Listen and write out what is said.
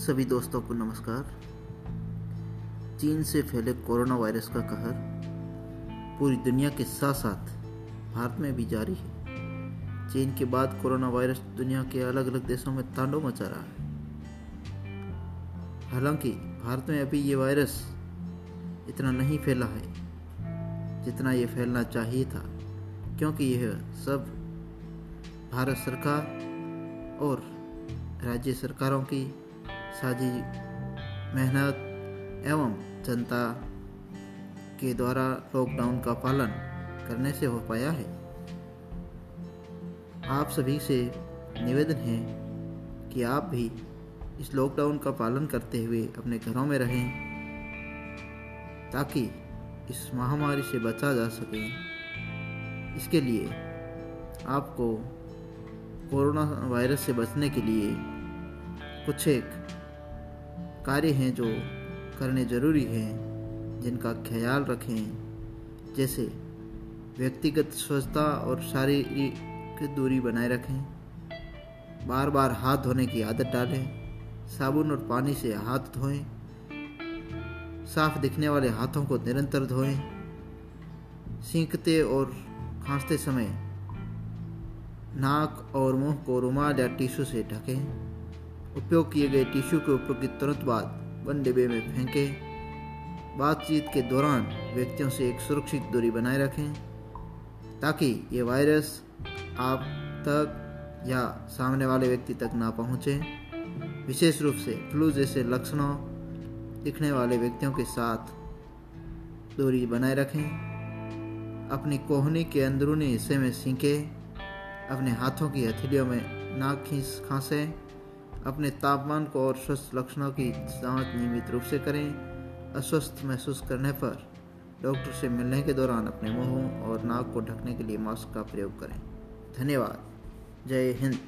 सभी दोस्तों को नमस्कार। चीन से फैले कोरोना वायरस का कहर पूरी दुनिया के साथ साथ भारत में भी जारी है। चीन के बाद कोरोना वायरस दुनिया के अलग अलग देशों में तांडव मचा रहा है। हालाँकि भारत में अभी ये वायरस इतना नहीं फैला है जितना ये फैलना चाहिए था, क्योंकि यह सब भारत सरकार और राज्य सरकारों की साझी मेहनत एवं जनता के द्वारा लॉकडाउन का पालन करने से हो पाया है। आप सभी से निवेदन है कि आप भी इस लॉकडाउन का पालन करते हुए अपने घरों में रहें, ताकि इस महामारी से बचा जा सके। इसके लिए आपको कोरोना वायरस से बचने के लिए कुछ एक कार्य हैं जो करने ज़रूरी हैं, जिनका ख्याल रखें। जैसे, व्यक्तिगत स्वच्छता और शारीरिक दूरी बनाए रखें। बार बार हाथ धोने की आदत डालें। साबुन और पानी से हाथ धोएँ। साफ़ दिखने वाले हाथों को निरंतर धोएँ। सीखते और खांसते समय नाक और मुँह को रुमाल या टिश्यू से ढकें। उपयोग किए गए टिश्यू के उपयोग के तुरंत बाद बंद डिब्बे में फेंकें। बातचीत के दौरान व्यक्तियों से एक सुरक्षित दूरी बनाए रखें, ताकि ये वायरस आप तक या सामने वाले व्यक्ति तक ना पहुँचे। विशेष रूप से फ्लू जैसे लक्षणों दिखने वाले व्यक्तियों के साथ दूरी बनाए रखें। अपनी कोहनी के अंदरूनी हिस्से में सीखें अपने हाथों की हथेलियों में नाक खींच खांसें अपने तापमान को और स्वस्थ लक्षणों की जाँच नियमित रूप से करें। अस्वस्थ महसूस करने पर डॉक्टर से मिलने के दौरान अपने मुँह और नाक को ढकने के लिए मास्क का प्रयोग करें। धन्यवाद। जय हिंद।